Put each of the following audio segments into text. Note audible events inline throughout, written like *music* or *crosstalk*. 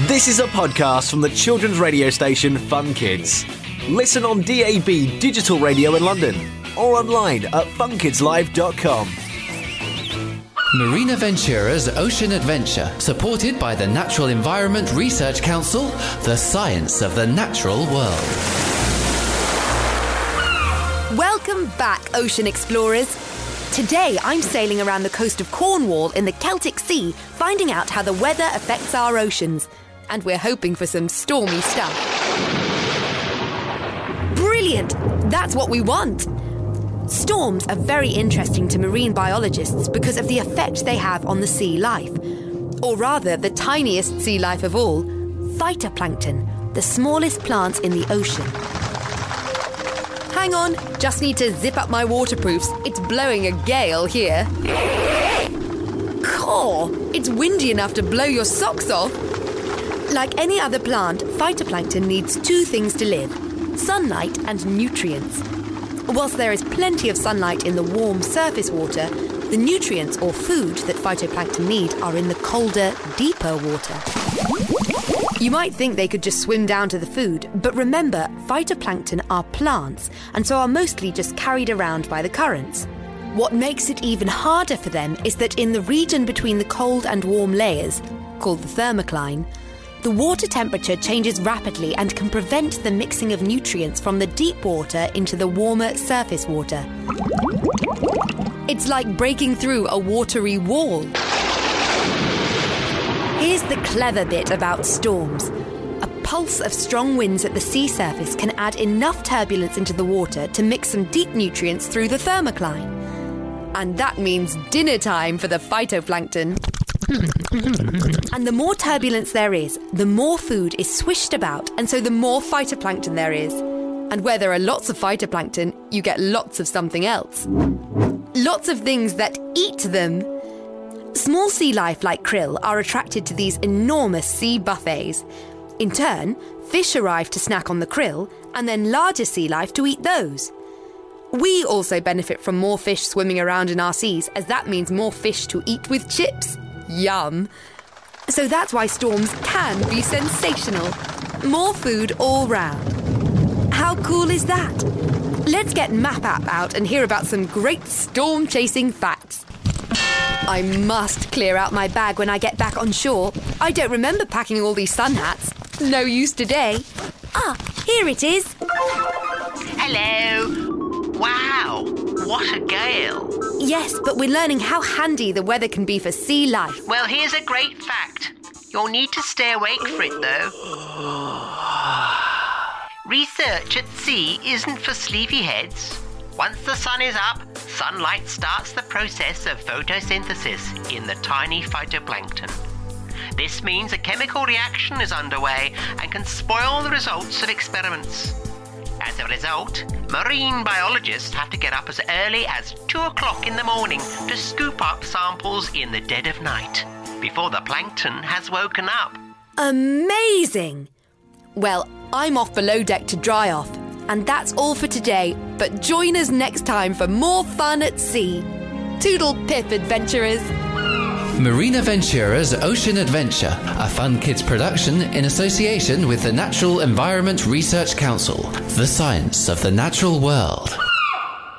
This is a podcast from the children's radio station Fun Kids. Listen on DAB digital radio in London or online at funkidslive.com. Marina Ventura's Ocean Adventure, supported by the Natural Environment Research Council, the science of the natural world. Welcome back, ocean explorers. Today I'm sailing around the coast of Cornwall in the Celtic Sea, finding out how the weather affects our oceans. And we're hoping for some stormy stuff. Brilliant! That's what we want! Storms are very interesting to marine biologists because of the effect they have on the sea life. Or rather, the tiniest sea life of all phytoplankton, the smallest plants in the ocean. Hang on, just need to zip up my waterproofs. It's blowing a gale here. Caw, it's windy enough to blow your socks off. Like any other plant, phytoplankton needs two things to live sunlight and nutrients. Whilst there is plenty of sunlight in the warm surface water, the nutrients or food that phytoplankton need are in the colder, deeper water. You might think they could just swim down to the food, but remember, phytoplankton are plants and so are mostly just carried around by the currents. What makes it even harder for them is that in the region between the cold and warm layers, called the thermocline, the water temperature changes rapidly and can prevent the mixing of nutrients from the deep water into the warmer surface water. It's like breaking through a watery wall. Here's the clever bit about storms. A pulse of strong winds at the sea surface can add enough turbulence into the water to mix some deep nutrients through the thermocline. And that means dinner time for the phytoplankton. *laughs* and the more turbulence there is, the more food is swished about, and so the more phytoplankton there is. And where there are lots of phytoplankton, you get lots of something else. Lots of things that eat them. Small sea life like krill are attracted to these enormous sea buffets. In turn, fish arrive to snack on the krill, and then larger sea life to eat those. We also benefit from more fish swimming around in our seas, as that means more fish to eat with chips. Yum. So that's why storms can be sensational. More food all round. How cool is that? Let's get Map App out and hear about some great storm chasing facts. I must clear out my bag when I get back on shore. I don't remember packing all these sun hats. No use today. Ah, here it is. Hello. Wow, what a gale. Yes, but we're learning how handy the weather can be for sea life. Well, here's a great fact. You'll need to stay awake for it, though. Research at sea isn't for sleepyheads. Once the sun is up, sunlight starts the process of photosynthesis in the tiny phytoplankton. This means a chemical reaction is underway and can spoil the results of experiments. As a result, marine biologists have to get up as early as 2 o'clock in the morning to scoop up samples in the dead of night before the plankton has woken up. Amazing! Well, I'm off below deck to dry off. And that's all for today, but join us next time for more fun at sea. Toodle pip, adventurers! Marina Ventura's Ocean Adventure, a Fun Kids production in association with the Natural Environment Research Council, the science of the natural world.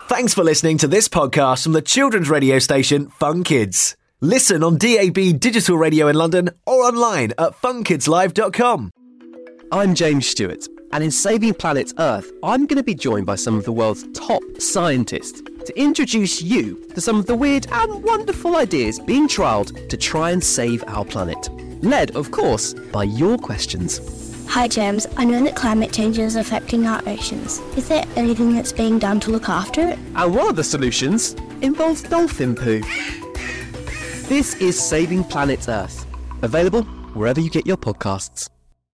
Thanks for listening to this podcast from the children's radio station Fun Kids. Listen on DAB digital radio in London or online at funkidslive.com. I'm James Stewart, and in Saving Planet Earth, I'm going to be joined by some of the world's top scientists to introduce you to some of the weird and wonderful ideas being trialled to try and save our planet. Led, of course, by your questions. Hi, James. I know that climate change is affecting our oceans. Is there anything that's being done to look after it? And one of the solutions involves dolphin poo. This is Saving Planet Earth, available wherever you get your podcasts.